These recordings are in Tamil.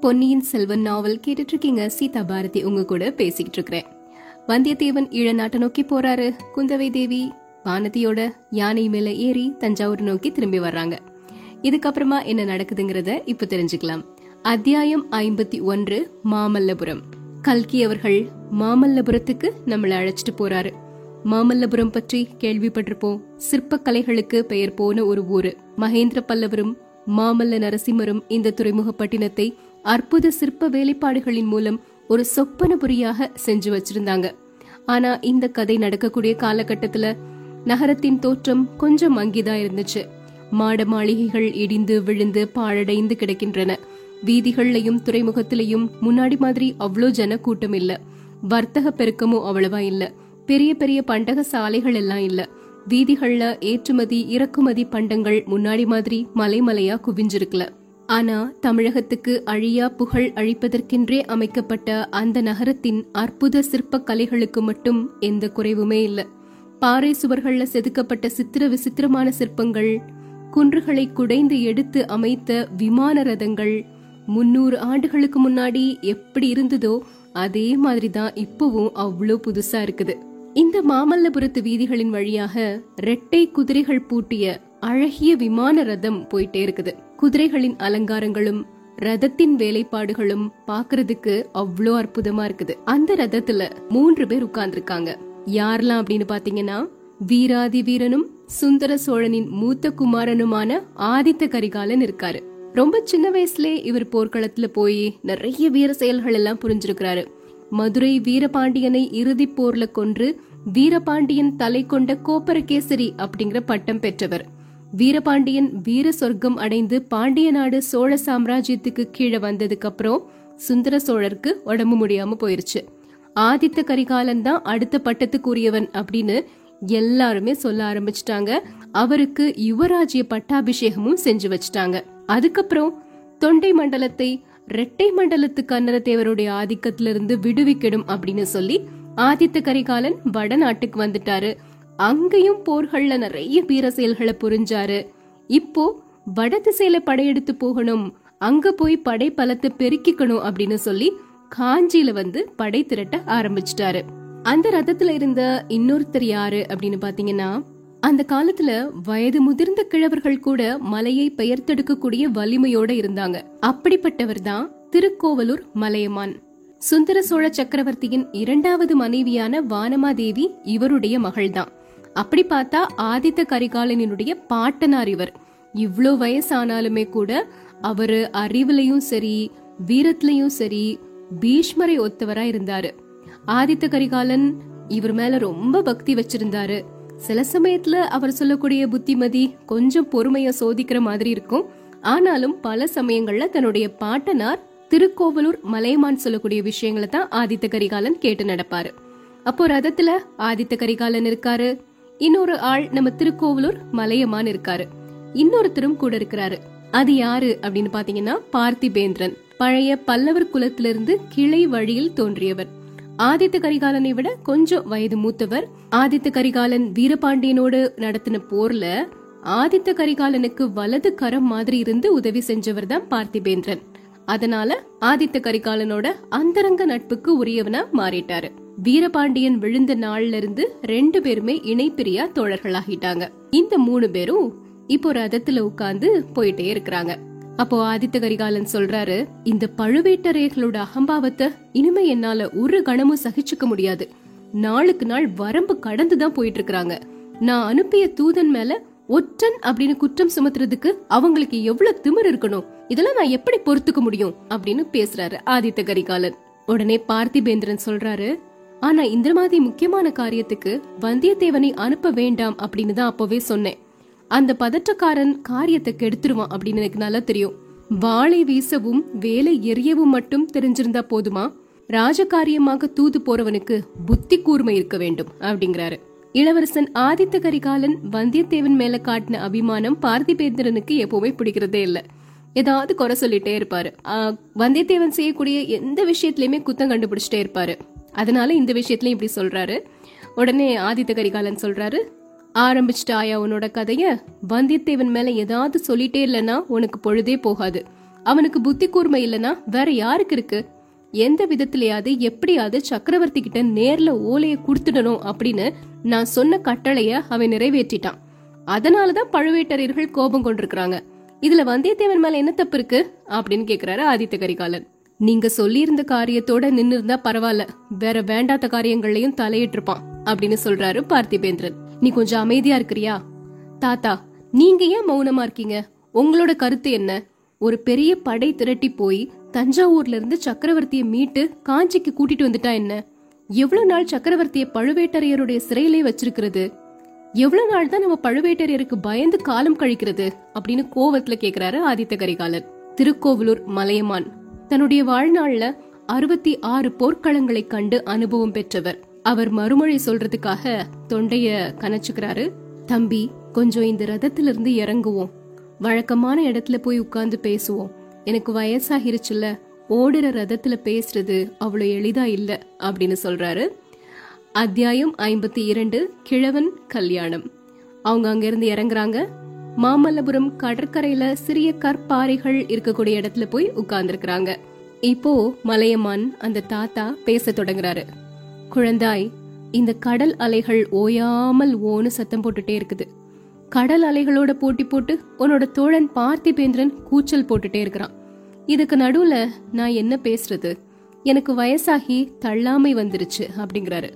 பொன்னியின் செல்வன் நாவல் கேட்டுட்டு இருக்கீங்க சீதா பாரதி உங்க கூட பேசிக்கிட்டு இருக்கிறேன் வந்தியத்தேவன் ஈழ நாட்டை நோக்கி போறாரு. குந்தவை தேவி வானதியோட யானை மேல ஏறி தஞ்சாவூர் நோக்கி திரும்பி வர்றாங்க. இதுக்கப்புறமா என்ன நடக்குதுங்கிறத இப்ப தெரிஞ்சுக்கலாம். அத்தியாயம் ஐம்பத்தி ஒன்று மாமல்லபுரம். கல்கி அவர்கள் மாமல்லபுரத்துக்கு நம்மள அழைச்சிட்டு போறாரு. மாமல்லபுரம் பற்றி கேள்விப்பட்டிருப்போம். சிற்ப கலைகளுக்கு பெயர் போன ஒரு ஊரு. மகேந்திர பல்லவரும் மாமல்ல நரசிம்மரும் இந்த துறைமுகப்பட்டினத்தை அற்புத சிற்ப வேலைப்பாடுகளின் மூலம் ஒரு சொப்பனபுரியாக செஞ்சு வச்சிருந்தாங்க. ஆனா இந்த கதை நடக்கக்கூடிய காலகட்டத்துல நகரத்தின் தோற்றம் கொஞ்சம் அங்கிதான் இருந்துச்சு. மாட மாளிகைகள் இடிந்து விழுந்து பாழடைந்து கிடக்கின்றன. வீதிகள்லையும் துறைமுகத்திலையும் முன்னாடி மாதிரி அவ்வளோ ஜன கூட்டம் இல்ல. வர்த்தக பெருக்கமும் அவ்வளவா இல்ல. பெரிய பெரிய பண்டக சாலைகள் எல்லாம் இல்ல. வீதிகள்ல ஏற்றுமதி இறக்குமதி பண்டங்கள் முன்னாடி மாதிரி மலைமலையா குவிஞ்சிருக்கல. ஆனா தமிழகத்துக்கு அழியா புகழ் அழிப்பதற்கென்றே அமைக்கப்பட்ட அந்த நகரத்தின் அற்புத சிற்ப கலைகளுக்கு மட்டும் எந்த குறைவுமே இல்லை. பாறை சுவர்கள்ல செதுக்கப்பட்ட சித்திர விசித்திரமான சிற்பங்கள் குன்றுகளை குடைந்து எடுத்து அமைத்த விமான ரதங்கள் முன்னூறு ஆண்டுகளுக்கு முன்னாடி எப்படி இருந்ததோ அதே மாதிரிதான் இப்பவும் அவ்வளோ புதுசா இருக்குது. இந்த மாமல்லபுரத்து வீதிகளின் வழியாக ரெட்டை குதிரைகள் பூட்டிய அழகிய விமான ரதம் போயிட்டே இருக்குது. குதிரைகளின் அலங்காரங்களும் ரதத்தின் வேலைப்பாடுகளும் பாக்குறதுக்கு அவ்வளோ அற்புதமா இருக்குது. அந்த ரதத்துல மூன்று பேர் உட்கார்ந்துருக்காங்க. யாரெல்லாம் அப்படின்னு பாத்தீங்கன்னா வீராதி வீரனும் சுந்தர சோழனின் மூத்த குமாரனுமான ஆதித்த கரிகாலன் இருக்காரு. ரொம்ப சின்ன வயசுல இவர் போர்க்களத்துல போய் நிறைய வீர செயல்கள் எல்லாம் புரிஞ்சிருக்கிறாரு. மதுரை வீரபாண்டியனை இறுதி போர்ல கொன்று வீரபாண்டியன் தலை கொண்ட கோப்பரகேசரி அப்படிங்கிற பட்டம் பெற்றவர். வீரபாண்டியன் வீர சொர்க்கம் அடைந்து பாண்டிய நாடு சோழ சாம்ராஜ்யத்துக்கு கீழே வந்ததுக்கு அப்புறம் சுந்தர சோழருக்கு உடம்பு முடியாம போயிருச்சு. ஆதித்த கரிகாலன் தான் அடுத்த பட்டத்துக்குரியவன் அப்படின்னு எல்லாருமே சொல்ல ஆரம்பிச்சிட்டாங்க. அவருக்கு யுவராஜ்ய பட்டாபிஷேகமும் செஞ்சு வச்சிட்டாங்க. அதுக்கப்புறம் தொண்டை மண்டலத்தை ரெட்டை மண்டலத்து கன்னரத்தேவருடைய ஆதிக்கத்திலிருந்து விடுவிக்கணும் அப்படின்னு சொல்லி ஆதித்த கரிகாலன் வடநாட்டுக்கு வந்துட்டாரு. அங்கேயும் போர்கள்ல நிறைய வீர செயல்களை புரிஞ்சாரு. இப்போ வட திசையில படையெடுத்து போகணும் அங்க போய் படை பலத்தை பெருக்கிக்கணும் அப்படின்னு சொல்லி காஞ்சியில வந்து படை திரட்ட ஆரம்பிச்சிட்டாரு. அந்த ரதத்துல இருந்த இன்னொருத்தர் யாரு அப்படின்னு பாத்தீங்கன்னா அந்த காலத்துல வயது முதிர்ந்த கிழவர்கள் கூட மலையை பெயர்த்தெடுக்கக்கூடிய வலிமையோட இருந்தாங்க. அப்படிப்பட்டவர் தான் திருக்கோவலூர் மலையமான். சுந்தர சோழ சக்கரவர்த்தியின் இரண்டாவது மனைவியான வானமாதேவி இவருடைய மகள்தான். அப்படி பார்த்தா ஆதித்த கரிகாலனினுடைய பாட்டனார் இவர். இவ்வளோ வயசானாலுமே கூட அவர் அறிவுலையும் சரி வீரத்திலையும் சரி பீஷ்மரை ஒத்தவரா இருந்தாரு. ஆதித்த கரிகாலன் இவர் மேல ரொம்ப பக்தி வச்சிருந்தாரு. சில சமயத்துல அவர் சொல்லக்கூடிய புத்திமதி கொஞ்சம் பொறுமைய சோதிக்கிற மாதிரி இருக்கும். ஆனாலும் பல சமயங்கள்ல தன்னுடைய பாட்டனார் திருக்கோவலூர் மலையமான் சொல்லக்கூடிய விஷயங்களை தான் ஆதித்த கரிகாலன் கேட்டு நடப்பாரு. அப்போ ரதத்துல ஆதித்த கரிகாலன் இருக்காரு. இன்னொரு ஆள் நம்ம திருக்கோவலூர் மலையமான் இருக்காரு. இன்னொருத்தரும் கூட இருக்கிறாரு. அது யாரு அப்படின்னு பாத்தீங்கன்னா பார்த்திபேந்திரன். பழைய பல்லவர் குலத்திலிருந்து கிளை வழியில் தோன்றியவர். ஆதித்த கரிகாலனை விட கொஞ்சம் வயது மூத்தவர். ஆதித்த கரிகாலன் வீரபாண்டியனோடு நடத்தின போர்ல ஆதித்த கரிகாலனுக்கு வலது கரம் மாதிரி இருந்து உதவி செஞ்சவர் தான் பார்த்திபேந்திரன். அதனால ஆதித்த கரிகாலனோட அந்தரங்க நட்புக்கு உரியவனா மாறிட்டாரு. வீரபாண்டியன் விழுந்த நாள்ல இருந்து ரெண்டு பேருமே இணைப்பிரியா தோழர்களாகிட்டாங்க. இந்த மூணு பேரும் இப்போ ரதத்துல உட்கார்ந்து போயிட்டே இருக்கிறாங்க. அப்போ ஆதித்த கரிகாலன் சொல்றாரு இந்த பழுவேட்டரையர்களோட அகம்பாவத்தை இனிமே என்னால ஒரு கணமும் சகிச்சுக்க முடியாது. நாளுக்கு நாள் வரம்பு கடந்துதான் போயிட்டு இருக்கிறாங்க நான் அனுப்பிய தூதன் மேல ஒற்றன் அப்படின்னு குற்றம் சுமத்துறதுக்கு அவங்களுக்கு எவ்வளவு திமிர் இருக்கணும்? இதெல்லாம் நான் எப்படி பொறுத்துக்க முடியும்? அப்படின்னு பேசுறாரு ஆதித்த கரிகாலன். உடனே பார்த்திபேந்திரன் சொல்றாரு ஆனா இந்த மாதிரி முக்கியமான காரியத்துக்கு வந்தியத்தேவனை அனுப்ப வேண்டாம் அப்படின்னு தான் அப்பவே சொன்னேன். அந்த பதற்றக்காரன் காரியத்தை கெடுத்துருவான் அப்படின்னு எனக்கு நல்லா தெரியும். வாளை வீசவும் வேலை எரியவும் மட்டும் தெரிஞ்சிருந்தா போதுமா? ராஜகாரியமாக தூது போறவனுக்கு புத்தி கூர்மை இருக்க வேண்டும் அப்படிங்கிறாரு. இளவரசன் ஆதித்த கரிகாலன் வந்தியத்தேவன் மேல காட்டின அபிமானம் பார்த்திபேந்திரனுக்கு எப்பவுமே பிடிக்கிறதே இல்ல. ஏதாவது குறை சொல்லிட்டே இருப்பாரு. வந்தியத்தேவன் செய்யக்கூடிய எந்த விஷயத்திலயுமே குத்தம் கண்டுபிடிச்சிட்டே இருப்பாரு. அதனால இந்த விஷயத்திலயும் இப்படி சொல்றாரு. உடனே ஆதித்த கரிகாலன் சொல்றாரு ஆரம்பிச்சிட்டாயா உன்னோட கதைய? வந்தியத்தேவன் மேல ஏதாவது சொல்லிட்டே இல்லைன்னா உனக்கு பொழுதே போகாது. அவனுக்கு புத்தி கூர்மை இல்லைன்னா வேற யாருக்கு இருக்கு? எந்த விதத்திலயாவது எப்படியாவது சக்கரவர்த்தி கிட்ட நேர்ல ஓலைய கொடுத்துடணும் அப்படின்னு நான் சொன்ன கட்டளைய அவன் நிறைவேற்றிட்டான். அதனாலதான் பழுவேட்டரையர்கள் கோபம் கொண்டிருக்கிறாங்க. இதுல வந்தியத்தேவன் மேல என்ன தப்பு இருக்கு? அப்படின்னு கேக்குறாரு ஆதித்த கரிகாலன். நீங்க சொல்லியிருந்த காரியத்தோட நின்னு இருந்தா பரவாயில்ல. வேற வேண்டாத காரியங்கள்லயும் தலையிட்டு இருப்பான் அப்படின்னு சொல்றாரு பார்த்திபேந்திரன். நீ கொஞ்சம் அமைதியா இருக்கிறியா? தாத்தா நீங்க ஏன் மௌனமா இருக்கீங்க? உங்களோட கருத்து என்ன? ஒரு பெரிய படை திரட்டி போய் தஞ்சாவூர்ல இருந்து சக்கரவர்த்தியை மீட்டு காஞ்சிக்கு கூட்டிட்டு வந்துட்டா என்ன? எவ்வளவு நாள் சக்கரவர்த்திய பழுவேட்டரையருடைய சிறையிலே வச்சிருக்கிறது? எவ்வளவு நாள் தான் நம்ம பழுவேட்டரையருக்கு பயந்து காலம் கழிக்கிறது அப்படின்னு கோவத்துல கேக்குறாரு ஆதித்த கரிகாலன் திருக்கோவிலூர் மலையமான். தன்னுடைய வாழ்நாள்ல அறுபத்தி ஆறு போர்க்களங்களை கண்டு அனுபவம் பெற்றவர். அவர் மறுமொழி சொல்றதுக்காக தொண்டைய கணச்சுக்கிறாரு தம்பி கொஞ்சம் இந்த ரதத்துல இருந்து இறங்குவோம். வழக்கமான இடத்துல போய் உட்கார்ந்து பேசுவோம். எனக்கு வயசாகிருச்சுல ஓடுற ரதத்துல பேசுறது அவ்வளவு எளிதா இல்ல அப்படின்னு சொல்றாரு. அத்தியாயம் ஐம்பத்தி இரண்டு கிழவன் கல்யாணம். அவங்க அங்கிருந்து இறங்குறாங்க. மாமல்லபுரம் கடற்கரையில சிறிய கற்பாறைகள் இருக்கக்கூடிய இடத்துல போய் உட்கார்ந்துருக்கிறாங்க. இப்போ மலையமான் அந்த தாத்தா பேச தொடங்குறாரு. குழந்தாய் இந்த கடல் அலைகள் ஓயாமல் ஓன்னு சத்தம் போட்டுட்டே இருக்குது. கடல் அலைகளோட போட்டி போட்டு உன்னோட தோழன் பார்த்திபேந்திரன் கூச்சல் போட்டுட்டே இருக்கிறான். இதுக்கு நடுவுல நான் என்ன பேசுறது? எனக்கு வயசாகி தள்ளாமை வந்துருச்சு அப்படிங்கிறாரு.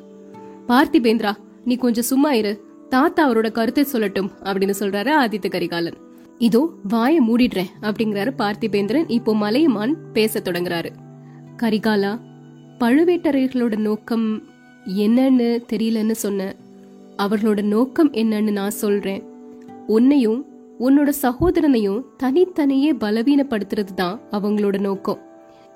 பார்த்திபேந்திரா நீ கொஞ்சம் சும்மா இரு. தாத்தா அவரோட கருத்தை சொல்லட்டும் அப்படின்னு சொல்றாரு ஆதித்த கரிகாலன். இதோ வாய மூடிடுறேன் அப்படிங்கிறாரு பார்த்திபேந்திரன். இப்போ மலையமான் பேச தொடங்குறாரு. கரிகாலா பழுவேட்டரையர்களோட நோக்கம் என்னன்னு தெரியலன்னு சொன்ன. அவர்களோட நோக்கம் என்னன்னு நான் சொல்றேன். உன்னையும் உன்னோட சகோதரனையும் தனித்தனியே பலவீனப்படுத்துறது தான் அவங்களோட நோக்கம்.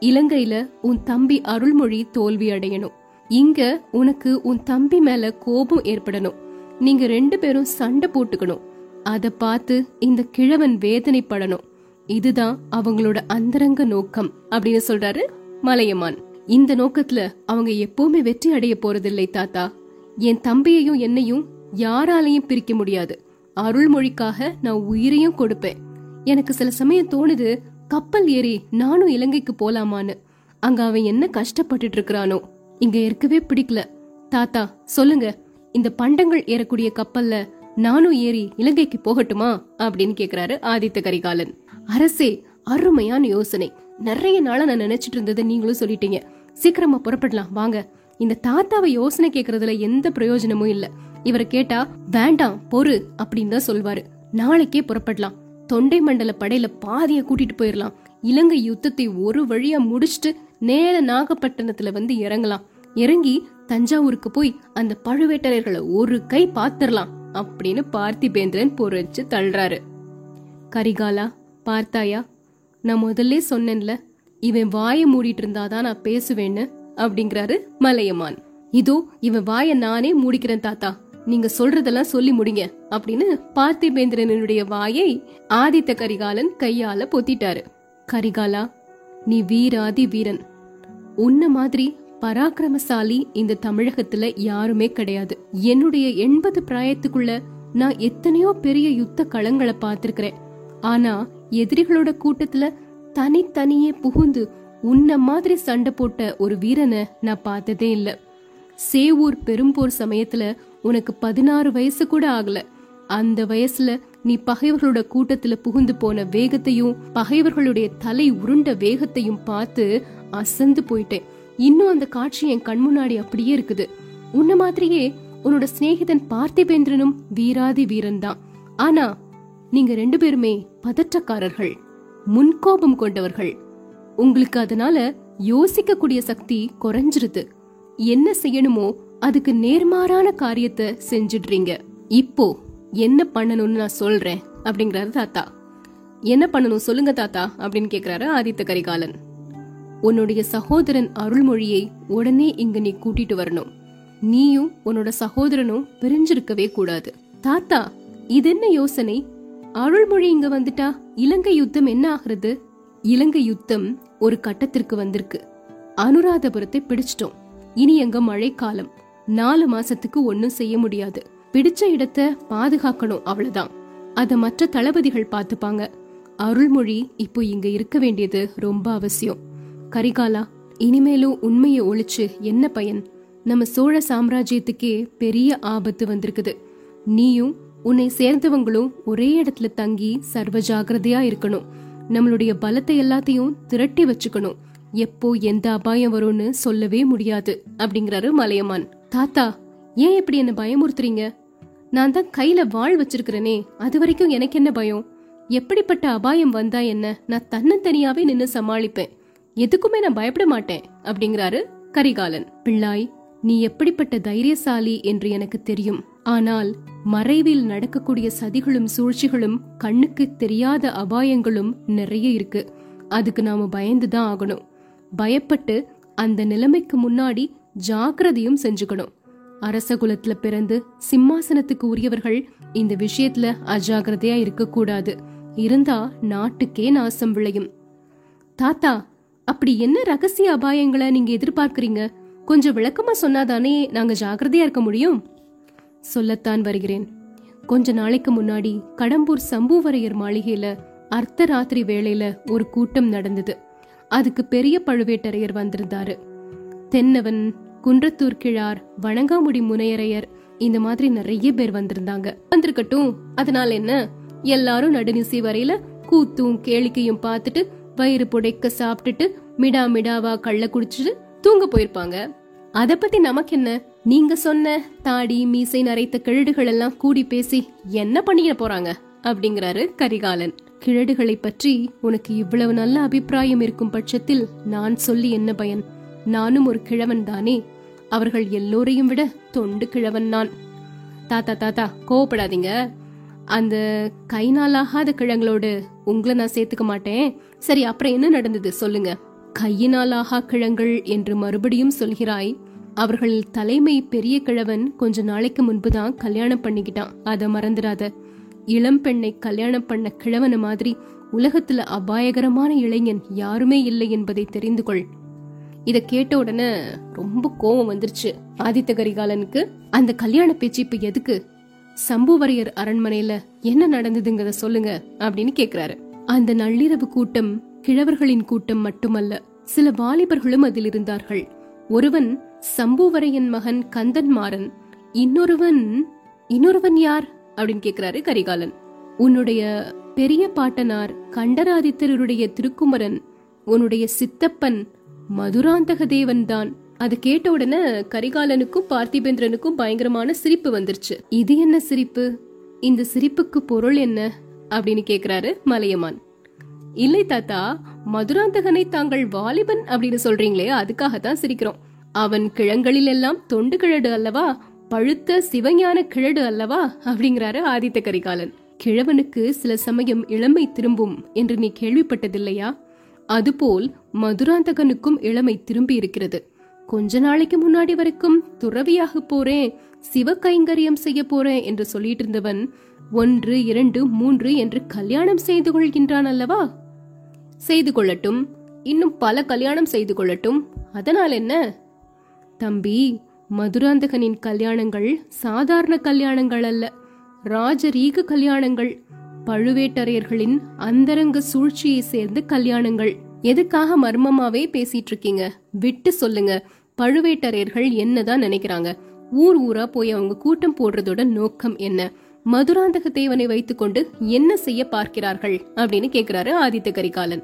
இலங்கையில உன் தம்பி அருள்மொழி தோல்வி அடையணும். இங்க உனக்கு உன் தம்பி மேல கோபம் ஏற்படணும். நீங்க ரெண்டு பேரும் சண்டை போட்டுக்கணும். அத பார்த்து இந்த கிழவன் வேதனைப்படணும். இதுதான் அவங்களோட அந்தரங்க நோக்கம் அப்படின்னு சொல்றாரு மலையமான். இந்த நோக்கத்துல அவங்க எப்பவுமே வெற்றி அடைய போறதில்லை தாத்தா. என் தம்பியையும் என்னையும் யாராலையும் பிரிக்க முடியாது. அருள்மொழிக்காக நான் உயிரையும் கொடுப்பேன். எனக்கு சில சமயம் தோணுது கப்பல் ஏறி நானும் இலங்கைக்கு போலாமான்னு. அங்க அவன் என்ன கஷ்டப்பட்டுட்டு இருக்கிறானோ. இங்க இருக்கவே பிடிக்கல. தாத்தா சொல்லுங்க. இந்த பண்டங்கள் ஏறக்கூடிய கப்பல்ல நானும் ஏறி இலங்கைக்கு போகட்டுமா? அப்படின்னு கேக்குறாரு ஆதித்த கரிகாலன். அரசே அருமையான யோசனை. நிறைய நாளா நான் நினைச்சிட்டு இருந்ததை நீங்களும் சொல்லிட்டீங்க. சீக்கிரமா புறப்படலாம் வாங்க. இந்த தாத்தாவை யோசனை கேக்குறதுல எந்த பிரயோஜனமும் இல்ல. இவரை கேட்டா வேண்டாம் பொறு அப்படின்னு தான் சொல்வாரு. நாளைக்கே புறப்படலாம். தொண்டை மண்டல படையில பாதிய கூட்டிட்டு போயிடலாம் இலங்கை யுத்தத்தை ஒரு வழியா முடிச்சிட்டு நேர நாகப்பட்டினத்துல வந்து இறங்கலாம். இறங்கி தஞ்சாவூருக்கு போய் அந்த பழுவேட்டரையர்களை ஒரு கை பாத்திரலாம் அப்படின்னு பார்த்திபேந்திரன் பொறிச்சு தள்ளுறாரு. கரிகாலா பார்த்தாயா நான் முதல்ல சொன்னேன்ல இவன் வாயை மூடிட்டு இருந்தாதான் நான் பேசுவேன்னு அப்படிங்கிறாரு மலையமான். இதோ இவன் வாயை நானே மூடிக்கிறேன் தாத்தா நீங்க சொல்றதெல்லாம் சொல்லி முடிங்க அப்படின்னு பார்த்திபேந்திரனுடைய வாயை ஆதித்த கரிகாலன் கையால பொத்திட்டாரு. கரிகாலா நீ வீராதி வீரன் உன்ன மாதிரி பராக்கிரமசாலி இந்த தமிழகத்துல யாருமே கிடையாது. என்னுடைய எண்பது பிராயத்துக்குள்ள நான் எத்தனையோ பெரிய யுத்த களங்களை பார்த்திருக்கிறேன். ஆனா எதிரிகளோட கூட்டத்துல தனித்தனியே புகுந்து உன்ன மாதிரி சண்டை போட்ட ஒரு வீரனை நான் பார்த்ததே இல்ல. சேவூர் பெரும்போர் சமயத்துல உனக்கு பதினாறு வயசு கூட ஆகல. அந்த வயசுல நீ பகைவர்களோட கூட்டத்துல புகுந்து போன வேகத்தையும் பகைவர்களுடைய தலை உருண்ட வேகத்தையும் பார்த்து அசந்து போயிட்டேன். இன்னும் அந்த காட்சி என் கண் முன்னாடி அப்படியே இருக்குது. உன்ன மாதிரியே உன்னோட சிநேகிதன் பார்த்திபேந்திரனும் வீராதி வீரன் தான் ஆனா நீங்க ரெண்டு பேருமே பதற்றக்காரர்கள் முன்கோபம் கொண்டவர்கள். உங்களுக்கு அதனால யோசிக்கக்கூடிய சக்தி குறைஞ்சிருது. என்ன செய்யணுமோ அதுக்கு நேர்மாறான காரியத்தை செஞ்சிடுறீங்க. இப்போ என்ன பண்ணணும்னு நான் சொல்றேன் அப்படிங்கிறாரு தாத்தா. என்ன பண்ணணும் சொல்லுங்க தாத்தா அப்படின்னு கேக்குறாரு ஆதித்த கரிகாலன். உன்னுடைய சகோதரன் அருள்மொழியை உடனே இங்க நீ கூட்டிட்டு வரணும். நீயும் உன்னோட சகோதரனும் பிரிஞ்சிருக்கவே கூடாது. தாத்தா இது என்ன யோசனை? அருள்மொழி இங்க வந்துட்டா இலங்கை யுத்தம் என்ன ஆகுறது? இலங்கை யுத்தம் ஒரு கட்டத்திற்கு வந்திருக்கு. அனுராதபுரத்தை பிடிச்சிட்டோம். இனி எங்க மழைக்காலம். நாலு மாசத்துக்கு ஒன்னும் செய்ய முடியாது. பிடிச்ச இடத்த பாதுகாக்கணும் அவ்வளவுதான். அத மற்ற தளபதிகள் பாத்துப்பாங்க அருள்மொழி இப்போ இங்க இருக்க வேண்டியது ரொம்ப அவசியம். கரிகாலா இனிமேலும் உண்மையை ஒழிச்சு என்ன பயன்? நம்ம சோழ சாம்ராஜ்யத்துக்கே பெரிய ஆபத்து வந்திருக்குது. நீயும் உன்னை சேர்ந்தவங்களும் ஒரே இடத்துல தங்கி சர்வ ஜாகிரதையா இருக்கணும். நம்மளுடைய பலத்தை எல்லாத்தையும் திரட்டி வச்சுக்கணும். எப்போ எந்த அபாயம் வரும்னு சொல்லவே முடியாது அப்படிங்கிறாரு மலையமான். தாத்தா ஏன் இப்படி என்ன பயமுறுத்துறீங்க? நான் தான் கையில வாழ் வச்சிருக்கிறேனே அது வரைக்கும் எனக்கு என்ன பயம்? எப்படிப்பட்ட அபாயம் வந்தா என்ன? நான் தன்னந்தனியாவே நின்னு சமாளிப்பேன். எதுக்குமே நான் பயப்பட மாட்டேன் அப்படிங்கிறாரு கரிகாலன். பிள்ளாய் நீ எப்படிப்பட்ட தைரியசாலி என்று எனக்கு தெரியும். ஆனால் மறைவில் நடக்கக்கூடிய சதிகளும் சூழ்ச்சிகளும் கண்ணுக்கு தெரியாத அபாயங்களும் நிறைய இருக்கு. அதுக்கு நாம பயந்துதான் ஆகணும். பயப்பட்டு அந்த நிலைமைக்கு முன்னாடி ஜாக்கிரதையும் செஞ்சுக்கணும். அரச குலத்துல பிறந்து சிம்மாசனத்துக்கு உரியவர்கள் இந்த விஷயத்துல அஜாகிரதையா இருக்கக்கூடாது. இருந்தா நாட்டுக்கே நாசம் விளையும். தாத்தா அப்படி என்ன ரகசிய அபாயங்களை நீங்க எதிர்பார்க்கறீங்க? கொஞ்சம் விளக்கமா சொன்னாதானே நாங்க ஜாகிரதையா இருக்க முடியும்? சொல்லத்தான் வருகிறேன். கொஞ்ச நாளைக்கு முன்னாடி கடம்பூர் சம்புவரையர் மாளிகையில அர்த்த ராத்திரி வேளையில ஒரு கூட்டம் நடந்தது. அதுக்கு பெரிய பழுவேட்டரையர் வந்திருந்தாரு. தென்னவன் குன்றத்தூர் கிழார் வணங்காமுடி முனையரையர் இந்த மாதிரி நிறைய பேர் வந்திருந்தாங்க. வந்திருக்கட்டும் அதனால என்ன? எல்லாரும் நடுநிசை வரையில கூத்தும் கேளிக்கையும் பார்த்துட்டு வயிறு புடைக்க சாப்பிட்டுட்டு மிடா மிடாவா கள்ள குடிச்சிட்டு தூங்க போயிருப்பாங்க. அத பத்தி நமக்கு என்ன நீங்க சொன்ன தாடி மீசை நரைத்த கிழடுகள் எல்லாம் கூடி பேசி என்ன பண்ணிட போறாங்க? அப்படிங்கிறாரு கரிகாலன். கிழடுகளை பற்றி உனக்கு இவ்வளவு நல்ல அபிப்பிராயம் இருக்கும் பட்சத்தில் நான் சொல்லி என்ன பயன்? நானும் ஒரு கிழவன் தானே. அவர்கள் எல்லோரையும் விட தொண்டு கிழவன் நான். தாத்தா தாத்தா கோவப்படாதீங்க. அந்த கை நாளாகாத கிழங்களோடு உங்களை நான் சேர்த்துக்க மாட்டேன். சரி அப்புறம் என்ன நடந்தது? சொல்லுங்க. கையினாலாகா கிழங்கள் என்று மறுபடியும் சொல்கிறாய். அவர்கள் தலைமை பெரிய கிழவன் கொஞ்ச நாளைக்கு முன்புதான் கல்யாணம் பண்ணிக்கிட்டான். அதை மறந்துடாத. இளம் பெண்ணை கல்யாணம் பண்ண கிழவன மாதிரி உலகத்துல அபாயகரமான இளைஞன் யாருமே இல்லை என்பதை தெரிந்து கொள். இத கேட்ட உடனே ரொம்ப கோவம் வந்துருச்சு. ஆதித்த கரிகாலனுக்கு அந்த கல்யாண பேச்சு இப்ப எதுக்கு? சம்புவரையர் அரண்மனையில என்ன நடந்ததுங்கிறத சொல்லுங்க அப்படின்னு கேக்குறாரு. அந்த நள்ளிரவு கூட்டம் கிழவர்களின் கூட்டம் மட்டுமல்ல சில வாலிபர்களும் அதில் இருந்தார்கள். ஒருவன் சம்புவரையன் மகன் கந்தன்மாறன் இன்னொருவன் இன்னொருவன் யார்? அப்படின்னு கேக்குறாரு கரிகாலன். உன்னுடைய பெரிய பாட்டனார் கண்டராதித்தருடைய திருக்குமரன் உன்னுடைய சித்தப்பன் மதுராந்தக தேவன் தான் அது கேட்ட உடனே கரிகாலனுக்கும் பார்த்திபேந்திரனுக்கும் பயங்கரமான சிரிப்பு வந்துருச்சு. இது என்ன சிரிப்பு? இந்த சிரிப்புக்கு பொருள் என்ன? அப்படின்னு கேக்குறாரு மலையமான். இல்லை தாத்தா மதுராந்தகனை தாங்கள் வாலிபன் அப்படின்னு சொல்றீங்களே அதுக்காகத்தான் சிரிக்கிறோம். அவன் கிழங்களில் எல்லாம் தொண்டு கிழடு அல்லவா? பழுத்த சிவஞான கிழடு அல்லவா? அப்படிங்கிறாரு ஆதித்த கரிகாலன். கிழவனுக்கு சில சமயம் இளமை திரும்பும் என்று நீ கேள்விப்பட்டதில்லையா? அதுபோல் மதுராந்தகனுக்கும் இளமை திரும்பி இருக்கிறது. கொஞ்ச நாளைக்கு முன்னாடி வரைக்கும் துறவியாக போறேன் சிவ கைங்கரியம் செய்ய போறேன் என்று சொல்லிட்டு இருந்தவன் ஒன்று இரண்டு மூன்று என்று கல்யாணம் செய்து கொள்கின்றான் அல்லவா? செய்து கொள்ளட்டும். இன்னும் பல கல்யாணம் செய்து கொள்ளட்டும். அதனால் என்ன? தம்பி மதுராந்தகனின் கல்யாணங்கள் சாதாரண கல்யாணங்கள் அல்ல. ராஜரீக கல்யாணங்கள். பழுவேட்டரையர்களின் அந்தரங்க சூழ்ச்சியை சேர்ந்த கல்யாணங்கள். எதுக்காக மர்மமாவே பேசிட்டு இருக்கீங்க விட்டு சொல்லுங்க. பழுவேட்டரையர்கள் என்னதான் நினைக்கிறாங்க? ஊர் ஊரா போய் அவங்க கூட்டம் போடுறதோட நோக்கம் என்ன? மதுராந்தக தேவனை வைத்துக்கொண்டு என்ன செய்ய பார்க்கிறார்கள்? அப்படின்னு கேக்குறாரு ஆதித்த கரிகாலன்.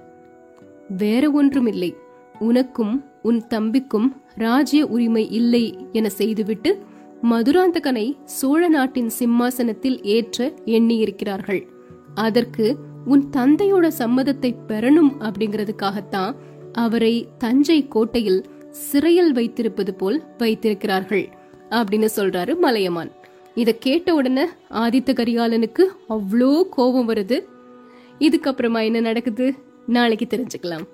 வேற ஒன்றும் இல்லை உனக்கும் உன் தம்பிக்கும் ராஜ்ய உரிமை இல்லை என செய்துவிட்டு மதுராந்தகனை சோழ நாட்டின் சிம்மாசனத்தில் ஏற்ற எண்ணியிருக்கிறார்கள். அதற்கு உன் தந்தையோட சம்மதத்தை பெறணும் அப்படிங்கிறதுக்காகத்தான் அவரை தஞ்சை கோட்டையில் சிறையில் வைத்திருப்பது போல் வைத்திருக்கிறார்கள் அப்படின்னு சொல்றாரு மலையமான். இத கேட்ட உடனே ஆதித்த கரிகாலனுக்கு அவ்வளோ கோபம் வருது. இதுக்கப்புறமா என்ன நடக்குது? நாளைக்கு தெரிஞ்சுக்கலாம்.